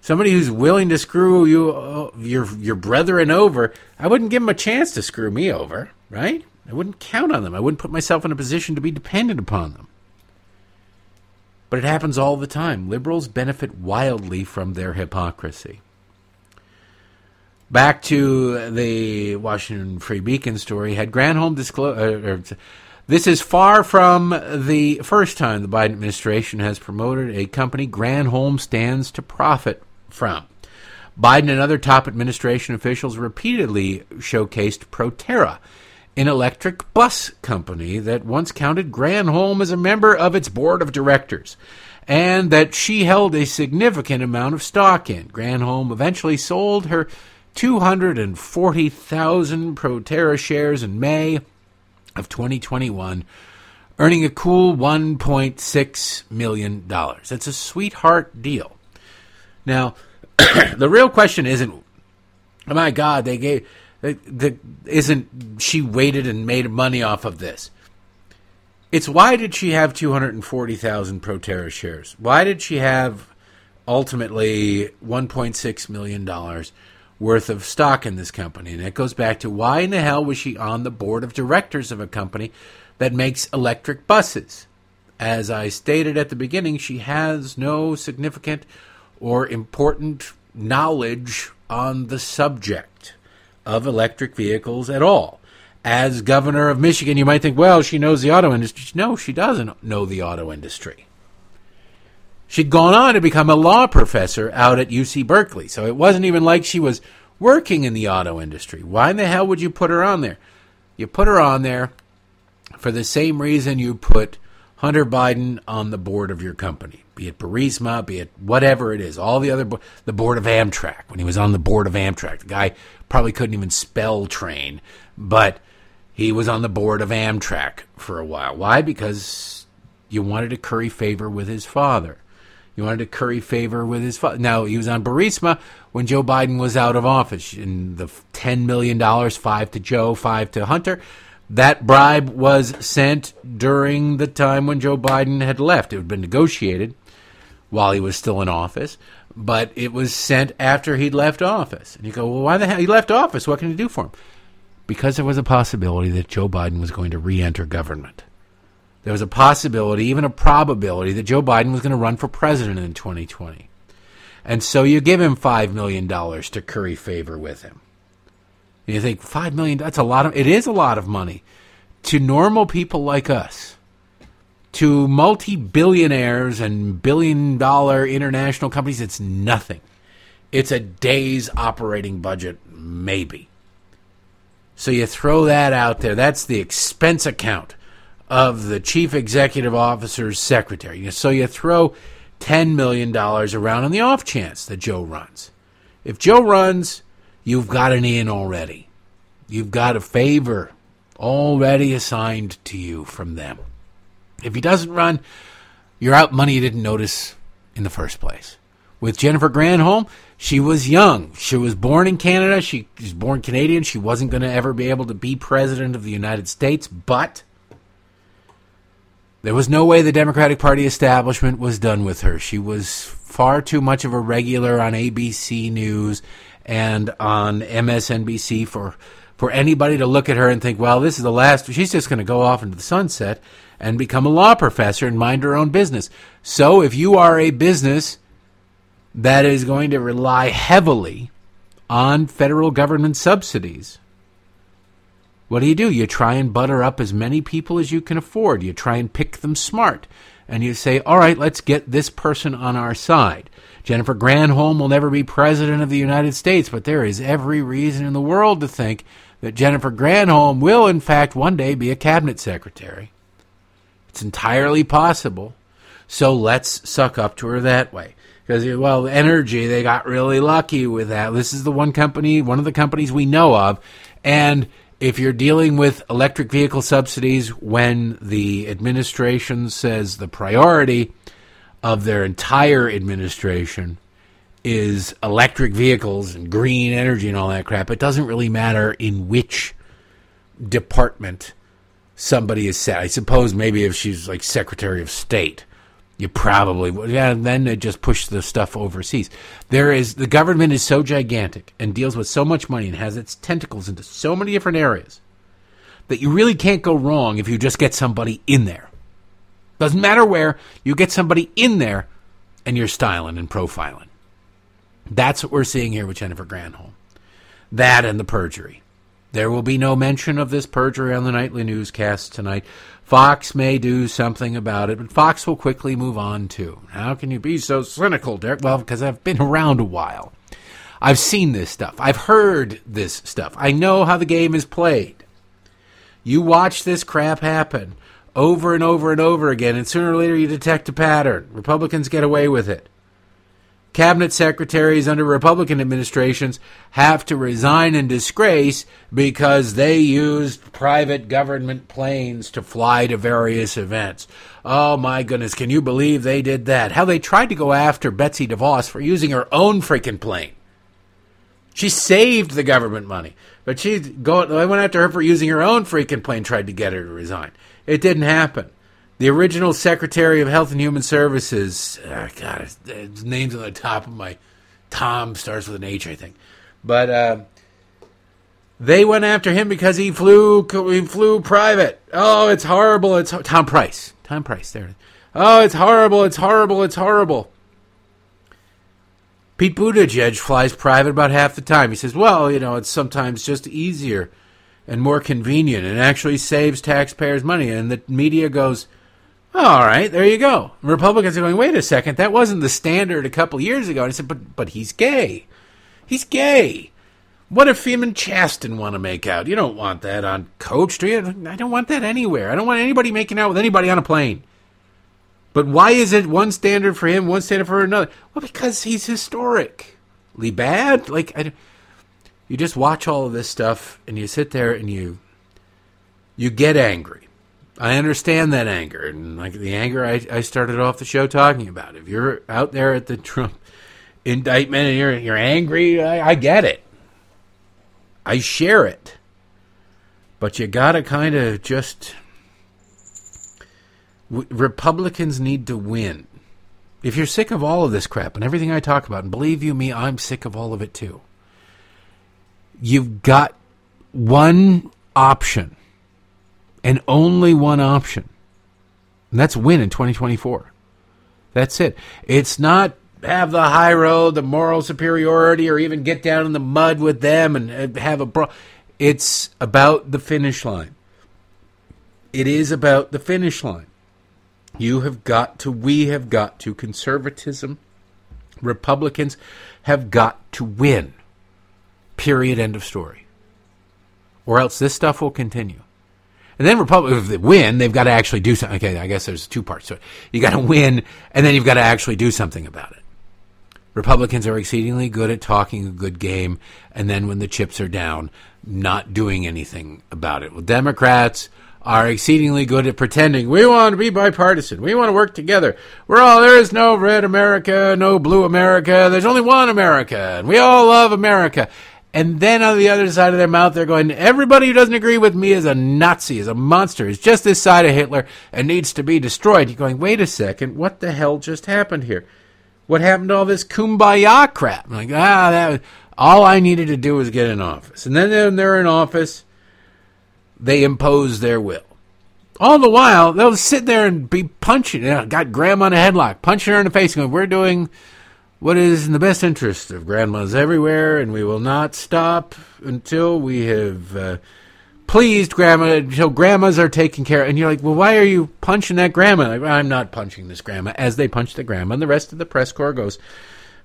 Somebody who's willing to screw you, uh, your your brethren over, I wouldn't give them a chance to screw me over, right? I wouldn't count on them. I wouldn't put myself in a position to be dependent upon them. But it happens all the time. Liberals benefit wildly from their hypocrisy. Back to the Washington Free Beacon story, had Granholm disclosed. Uh, this is far from the first time the Biden administration has promoted a company Granholm stands to profit from. Biden and other top administration officials repeatedly showcased Proterra, an electric bus company that once counted Granholm as a member of its board of directors, and that she held a significant amount of stock in. Granholm eventually sold her 240,000 Proterra shares in May of 2021, earning a cool $1.6 million. That's a sweetheart deal. Now, the real question isn't, oh my God, they gave, the, isn't she waited and made money off of this? It's why did she have 240,000 Proterra shares? Why did she have ultimately $1.6 million worth of stock in this company? And it goes back to why in the hell was she on the board of directors of a company that makes electric buses? As I stated at the beginning, she has no significant or important knowledge on the subject of electric vehicles at all. As governor of Michigan, you might think, well, she knows the auto industry. No, she doesn't know the auto industry. She'd gone on to become a law professor out at UC Berkeley, so it wasn't even like she was working in the auto industry. Why in the hell would you put her on there? You put her on there for the same reason you put Hunter Biden on the board of your company, be it Burisma, be it whatever it is, all the other, bo- the board of Amtrak, when he was on the board of Amtrak. The guy probably couldn't even spell train, but he was on the board of Amtrak for a while. Why? Because you wanted to curry favor with his father. You wanted to curry favor with his father. Now, he was on Burisma when Joe Biden was out of office. In the $10 million, five to Joe, five to Hunter, that bribe was sent during the time when Joe Biden had left. It had been negotiated while he was still in office, but it was sent after he'd left office. And you go, well, why the hell? He left office. What can you do for him? Because there was a possibility that Joe Biden was going to re enter government. There was a possibility, even a probability, that Joe Biden was going to run for president in 2020. And so you give him $5 million to curry favor with him. You think five million that's a lot of it is a lot of money to normal people like us. To multi billionaires and billion dollar international companies, it's nothing. It's a day's operating budget, maybe. So you throw that out there. That's the expense account of the chief executive officer's secretary. So you throw $10 million around on the off chance that Joe runs. If Joe runs, you've got an in already. You've got a favor already assigned to you from them. If he doesn't run, you're out money you didn't notice in the first place. With Jennifer Granholm, she was young. She was born in Canada. She was born Canadian. She wasn't going to ever be able to be president of the United States, but there was no way the Democratic Party establishment was done with her. She was far too much of a regular on ABC News and on MSNBC for for anybody to look at her and think, well, this is the last. She's just going to go off into the sunset and become a law professor and mind her own business. So if you are a business that is going to rely heavily on federal government subsidies, what do you do? You try and butter up as many people as you can afford. You try and pick them smart. And you say, all right, let's get this person on our side. Jennifer Granholm will never be president of the United States, but there is every reason in the world to think that Jennifer Granholm will, in fact, one day be a cabinet secretary. It's entirely possible. So let's suck up to her that way. Because, well, energy, they got really lucky with that. This is the one company, one of the companies we know of. And if you're dealing with electric vehicle subsidies when the administration says the priority of their entire administration is electric vehicles and green energy and all that crap. It doesn't really matter in which department somebody is set. I suppose maybe if she's like Secretary of State, you probably would. Yeah, then they just push the stuff overseas. There is the government is so gigantic and deals with so much money and has its tentacles into so many different areas that you really can't go wrong if you just get somebody in there. Doesn't matter where, you get somebody in there and you're styling and profiling. That's what we're seeing here with Jennifer Granholm. That and the perjury. There will be no mention of this perjury on the nightly newscast tonight. Fox may do something about it, but Fox will quickly move on too. How can you be so cynical, Derek? Well, because I've been around a while. I've seen this stuff. I've heard this stuff. I know how the game is played. You watch this crap happen over and over and over again, and sooner or later you detect a pattern. Republicans get away with it. Cabinet secretaries under Republican administrations have to resign in disgrace because they used private government planes to fly to various events. Oh my goodness, can you believe they did that? How they tried to go after Betsy DeVos for using her own freaking plane. She saved the government money, but she. I went after her for using her own freaking plane. Tried to get her to resign. It didn't happen. The original Secretary of Health and Human Services, oh God, his, his, name's on the top of my. Tom starts with an H, I think, but uh, they went after him because he flew he flew private. Oh, it's horrible! It's Tom Price. Tom Price. There. Oh, it's horrible! It's horrible! It's horrible! Pete Buttigieg flies private about half the time. He says, "Well, you know, it's sometimes just easier." And more convenient and actually saves taxpayers money. And the media goes, oh, all right, there you go. Republicans are going, wait a second, that wasn't the standard a couple years ago. And I said, but but he's gay. He's gay. What if and Chasten want to make out? You don't want that on Coach, do you? I don't want that anywhere. I don't want anybody making out with anybody on a plane. But why is it one standard for him, one standard for another? Well, because he's historically bad. Like, I, you just watch all of this stuff and you sit there and you you get angry. I understand that anger and like the anger I, I started off the show talking about. If you're out there at the Trump indictment and you're you're angry, I, I get it. I share it. But you gotta kind of just Republicans need to win. If you're sick of all of this crap and everything I talk about, and believe you me, I'm sick of all of it too you've got one option and only one option. And that's win in 2024. That's it. It's not have the high road, the moral superiority, or even get down in the mud with them and uh, have a bro. It's about the finish line. It is about the finish line. You have got to, we have got to, conservatism, Republicans have got to win. Period. End of story. Or else this stuff will continue. And then Republicans, if they win, they've got to actually do something. Okay, I guess there's two parts to it. You got to win, and then you've got to actually do something about it. Republicans are exceedingly good at talking a good game, and then when the chips are down, not doing anything about it. Well, Democrats are exceedingly good at pretending we want to be bipartisan. We want to work together. We're all there is no red America, no blue America. There's only one America, and we all love America. And then on the other side of their mouth, they're going, everybody who doesn't agree with me is a Nazi, is a monster, is just this side of Hitler and needs to be destroyed. You're going, wait a second, what the hell just happened here? What happened to all this kumbaya crap? I'm like, ah, that was, all I needed to do was get in office. And then when they're in office, they impose their will. All the while, they'll sit there and be punching, you know, got grandma in a headlock, punching her in the face, going, we're doing what is in the best interest of grandmas everywhere, and we will not stop until we have uh, pleased grandma, until grandmas are taken care of. And you're like, well, why are you punching that grandma? I'm not punching this grandma. As they punch the grandma, and the rest of the press corps goes,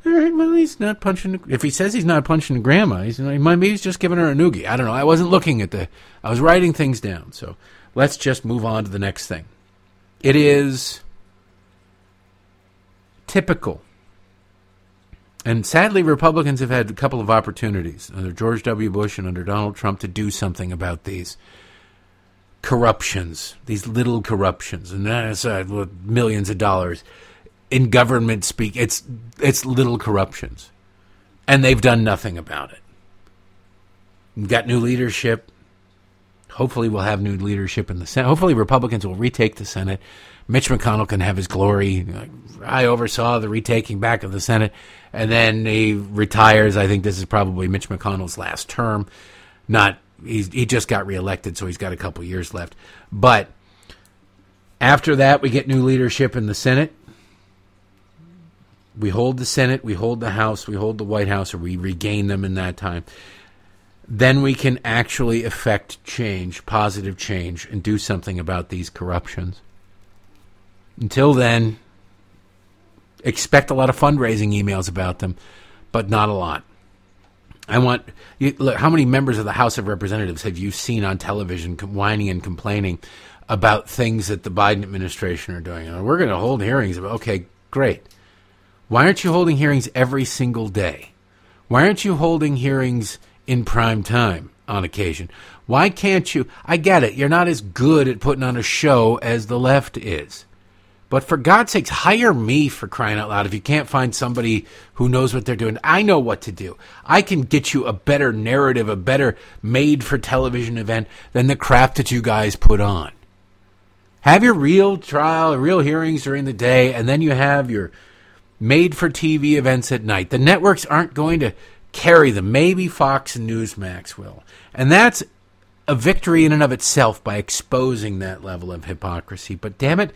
all right, well, he's not punching. If he says he's not punching grandma, he's maybe he's just giving her a noogie. I don't know. I wasn't looking at the. I was writing things down. So let's just move on to the next thing. It is typical and sadly, Republicans have had a couple of opportunities under George W. Bush and under Donald Trump to do something about these corruptions, these little corruptions, and that's uh, millions of dollars in government speak. It's it's little corruptions, and they've done nothing about it. We've got new leadership. Hopefully, we'll have new leadership in the Senate. Hopefully, Republicans will retake the Senate. Mitch McConnell can have his glory. I oversaw the retaking back of the Senate and then he retires. I think this is probably Mitch McConnell's last term. Not he's, he just got reelected, so he's got a couple years left. But after that, we get new leadership in the Senate. We hold the Senate, we hold the House, we hold the White House, or we regain them in that time. Then we can actually effect change, positive change, and do something about these corruptions. Until then, expect a lot of fundraising emails about them, but not a lot. I want you, look, how many members of the House of Representatives have you seen on television whining and complaining about things that the Biden administration are doing? We're going to hold hearings. Okay, great. Why aren't you holding hearings every single day? Why aren't you holding hearings in prime time on occasion? Why can't you? I get it. You're not as good at putting on a show as the left is. But for God's sakes, hire me for crying out loud. If you can't find somebody who knows what they're doing, I know what to do. I can get you a better narrative, a better made for television event than the crap that you guys put on. Have your real trial, real hearings during the day, and then you have your made for TV events at night. The networks aren't going to carry them. Maybe Fox and Newsmax will. And that's a victory in and of itself by exposing that level of hypocrisy. But damn it,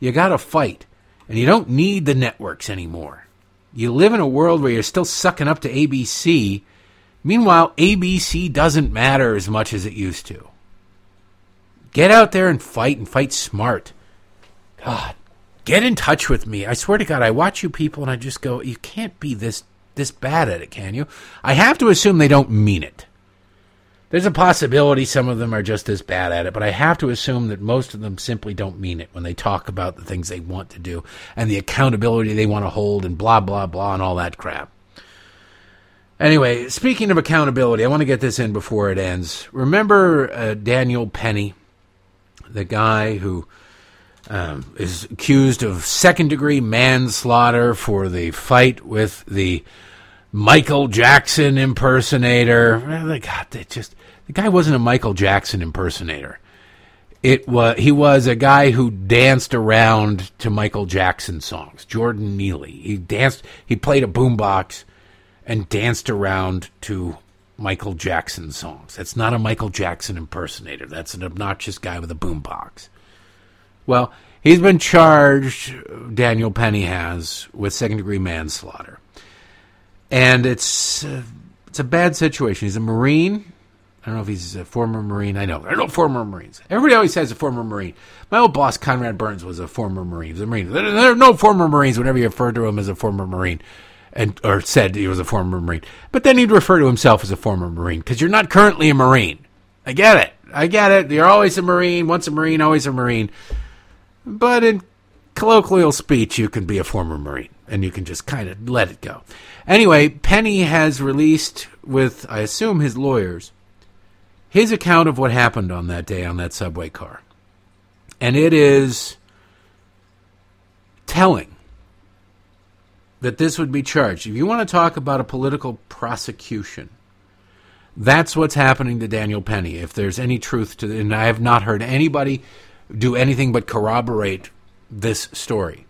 you got to fight. And you don't need the networks anymore. You live in a world where you're still sucking up to ABC. Meanwhile, ABC doesn't matter as much as it used to. Get out there and fight and fight smart. God, get in touch with me. I swear to God, I watch you people and I just go, you can't be this this bad at it, can you? I have to assume they don't mean it. There's a possibility some of them are just as bad at it, but I have to assume that most of them simply don't mean it when they talk about the things they want to do and the accountability they want to hold and blah, blah, blah, and all that crap. Anyway, speaking of accountability, I want to get this in before it ends. Remember uh, Daniel Penny, the guy who um, is accused of second degree manslaughter for the fight with the Michael Jackson impersonator. God, they just the guy wasn't a Michael Jackson impersonator. It was he was a guy who danced around to Michael Jackson songs. Jordan Neely. He danced. He played a boombox and danced around to Michael Jackson songs. That's not a Michael Jackson impersonator. That's an obnoxious guy with a boombox. Well, he's been charged. Daniel Penny has with second degree manslaughter, and it's uh, it's a bad situation. He's a Marine. I don't know if he's a former Marine. I know. I know former Marines. Everybody always says a former Marine. My old boss, Conrad Burns, was a former Marine. He a Marine. There, there are no former Marines whenever you refer to him as a former Marine. And, or said he was a former Marine. But then he'd refer to himself as a former Marine because you're not currently a Marine. I get it. I get it. You're always a Marine. Once a Marine, always a Marine. But in colloquial speech, you can be a former Marine and you can just kind of let it go. Anyway, Penny has released, with, I assume, his lawyers, his account of what happened on that day on that subway car. And it is telling that this would be charged. If you want to talk about a political prosecution, that's what's happening to Daniel Penny. If there's any truth to it, and I have not heard anybody do anything but corroborate this story.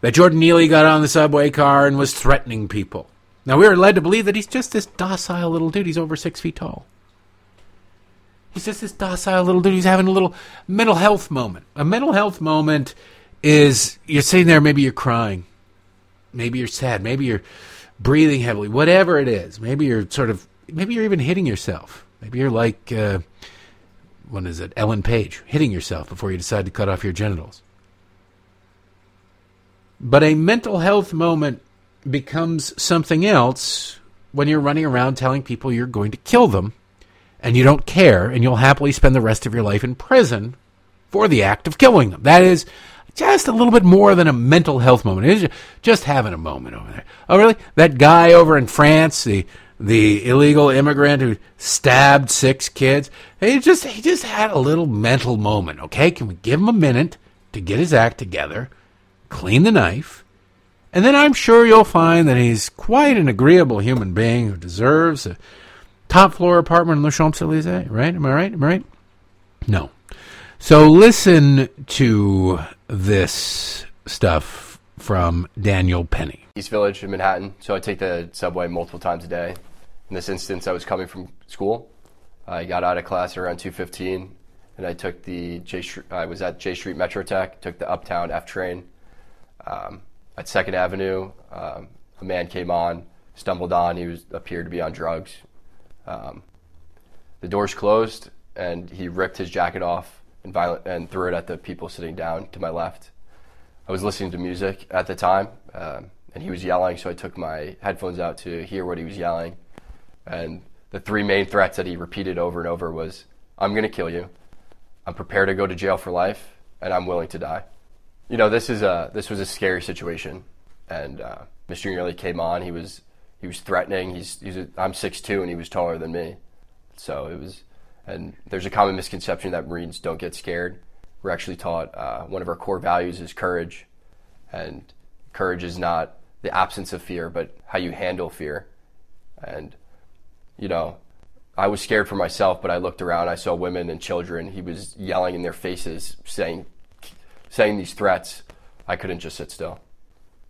That Jordan Neely got on the subway car and was threatening people. Now, we are led to believe that he's just this docile little dude. He's over six feet tall. He's just this docile little dude. He's having a little mental health moment. A mental health moment is you're sitting there, maybe you're crying. maybe you're sad, maybe you're breathing heavily, whatever it is. Maybe you're sort of, maybe you're even hitting yourself. Maybe you're like, uh, what is it, Ellen Page, hitting yourself before you decide to cut off your genitals. But a mental health moment becomes something else when you're running around telling people you're going to kill them and you don't care and you'll happily spend the rest of your life in prison for the act of killing them. That is just a little bit more than a mental health moment. It is just having a moment over there. Oh, really? That guy over in France, the the illegal immigrant who stabbed six kids, he just he just had a little mental moment. Okay, can we give him a minute to get his act together, clean the knife, and then I'm sure you'll find that he's quite an agreeable human being who deserves a top floor apartment in the Champs Elysees. Right? Am I right? Am I right? No. So listen to this stuff from Daniel Penny. East Village in Manhattan. So I take the subway multiple times a day. In this instance, I was coming from school. I got out of class around 2:15, and I took the J. I was at Jay Street Metro Tech. Took the Uptown F train. Um, at Second Avenue, um, a man came on, stumbled on. He was appeared to be on drugs. Um, the doors closed, and he ripped his jacket off and violent and threw it at the people sitting down to my left. I was listening to music at the time, um, and he was yelling, so I took my headphones out to hear what he was yelling. And the three main threats that he repeated over and over was, "I'm going to kill you. I'm prepared to go to jail for life, and I'm willing to die." You know, this is a this was a scary situation, and uh, Mr. Neely came on. He was he was threatening. He's, he's a, I'm 6'2", and he was taller than me, so it was. And there's a common misconception that Marines don't get scared. We're actually taught uh, one of our core values is courage, and courage is not the absence of fear, but how you handle fear. And you know, I was scared for myself, but I looked around. I saw women and children. He was yelling in their faces, saying, saying these threats. I couldn't just sit still.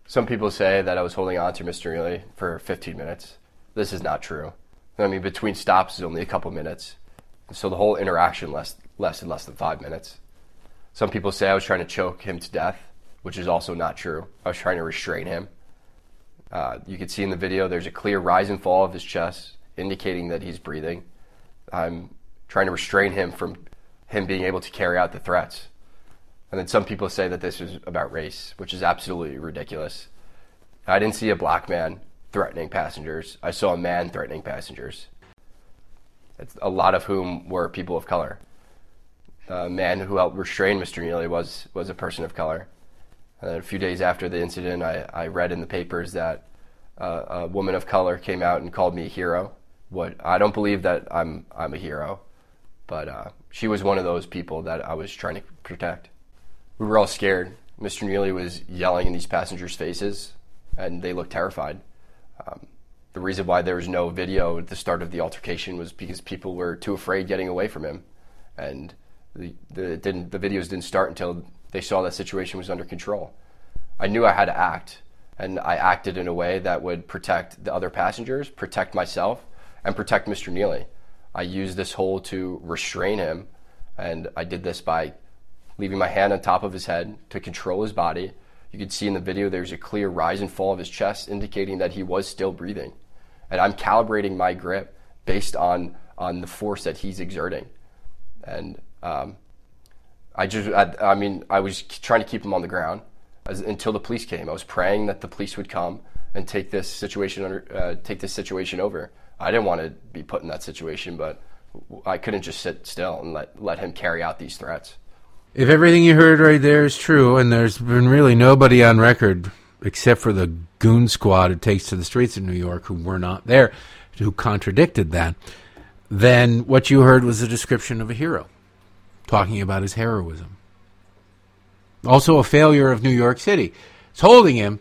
Some people say that I was holding on to Mr. Neely for 15 minutes. This is not true. I mean, between stops is only a couple minutes. So the whole interaction less, lasted less than five minutes. Some people say I was trying to choke him to death, which is also not true. I was trying to restrain him. Uh, you can see in the video there's a clear rise and fall of his chest, indicating that he's breathing. I'm trying to restrain him from him being able to carry out the threats. And then some people say that this is about race, which is absolutely ridiculous. I didn't see a black man threatening passengers. I saw a man threatening passengers. a lot of whom were people of color. The man who helped restrain Mr. Neely was, was a person of color. And a few days after the incident, I, I read in the papers that uh, a woman of color came out and called me a hero. What I don't believe that I'm I'm a hero, but uh, she was one of those people that I was trying to protect. We were all scared. Mr. Neely was yelling in these passengers' faces, and they looked terrified. Um, the reason why there was no video at the start of the altercation was because people were too afraid getting away from him, and the the didn't the videos didn't start until they saw that situation was under control. I knew I had to act, and I acted in a way that would protect the other passengers, protect myself, and protect Mr. Neely. I used this hole to restrain him, and I did this by leaving my hand on top of his head to control his body. You can see in the video there's a clear rise and fall of his chest, indicating that he was still breathing. And I'm calibrating my grip based on on the force that he's exerting. And um, I just, I, I, mean, I was trying to keep him on the ground as, until the police came. I was praying that the police would come and take this situation under, uh, take this situation over. I didn't want to be put in that situation, but I couldn't just sit still and let let him carry out these threats. If everything you heard right there is true, and there's been really nobody on record except for the goon squad it takes to the streets of New York who were not there, who contradicted that, then what you heard was a description of a hero talking about his heroism. Also, a failure of New York City. It's holding him,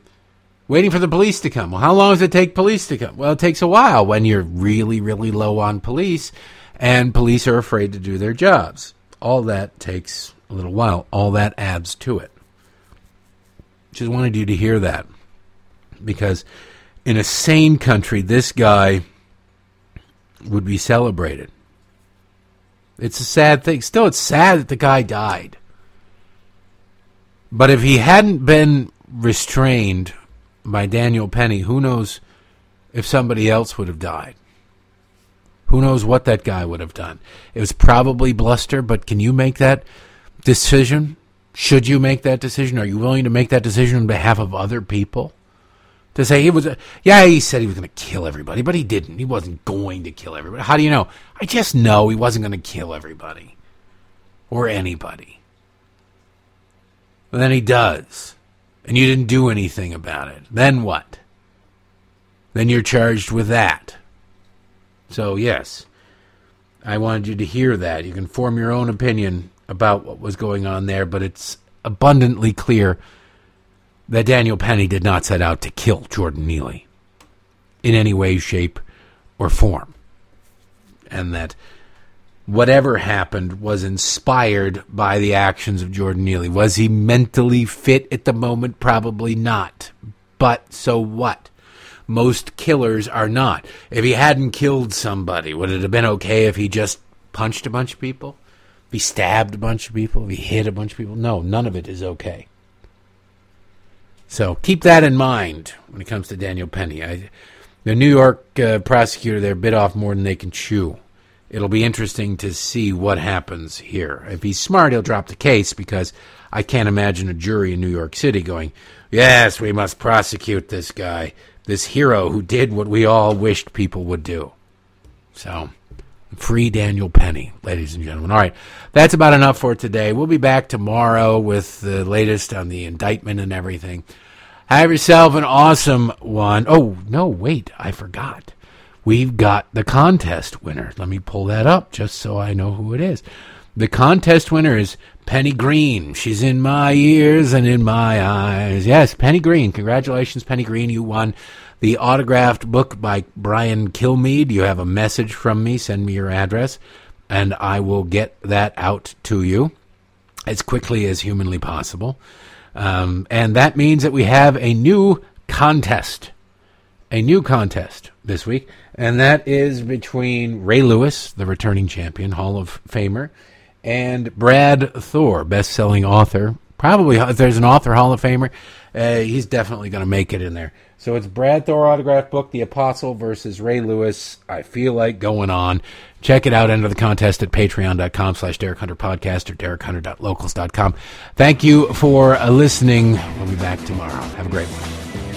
waiting for the police to come. Well, how long does it take police to come? Well, it takes a while when you're really, really low on police, and police are afraid to do their jobs. All that takes a little while. All that adds to it. Just wanted you to hear that. Because in a sane country, this guy would be celebrated. It's a sad thing. Still, it's sad that the guy died. But if he hadn't been restrained by Daniel Penny, who knows if somebody else would have died? Who knows what that guy would have done? It was probably bluster, but can you make that decision? Should you make that decision? Are you willing to make that decision on behalf of other people? To say he was, a, yeah, he said he was going to kill everybody, but he didn't. He wasn't going to kill everybody. How do you know? I just know he wasn't going to kill everybody or anybody. But then he does, and you didn't do anything about it. Then what? Then you're charged with that. So, yes, I wanted you to hear that. You can form your own opinion about what was going on there, but it's abundantly clear that Daniel Penny did not set out to kill Jordan Neely in any way, shape, or form. And that whatever happened was inspired by the actions of Jordan Neely. Was he mentally fit at the moment? Probably not. But so what? most killers are not. If he hadn't killed somebody, would it have been okay if he just punched a bunch of people? He stabbed a bunch of people? He hit a bunch of people? No, none of it is okay. So keep that in mind when it comes to Daniel Penny. I, the New York uh, prosecutor there bit off more than they can chew. It'll be interesting to see what happens here. If he's smart, he'll drop the case because I can't imagine a jury in New York City going, Yes, we must prosecute this guy this hero who did what we all wished people would do. So, free Daniel Penny, ladies and gentlemen. All right, that's about enough for today. We'll be back tomorrow with the latest on the indictment and everything. Have yourself an awesome one. Oh, no, wait, I forgot. We've got the contest winner. Let me pull that up just so I know who it is. The contest winner is Penny Green. She's in my ears and in my eyes. Yes, Penny Green. Congratulations, Penny Green. You won the autographed book by Brian Kilmeade. You have a message from me. Send me your address, and I will get that out to you as quickly as humanly possible. Um, and that means that we have a new contest. A new contest this week, and that is between Ray Lewis, the returning champion, Hall of Famer, and Brad Thor, best-selling author. Probably, if there's an author Hall of Famer, uh, he's definitely going to make it in there. So it's Brad Thor autograph book, The Apostle versus Ray Lewis. I feel like going on. Check it out. Enter the contest at patreon.com slash Derek Hunter Podcast or derekhunter.locals.com. Thank you for uh, listening. We'll be back tomorrow. Have a great one.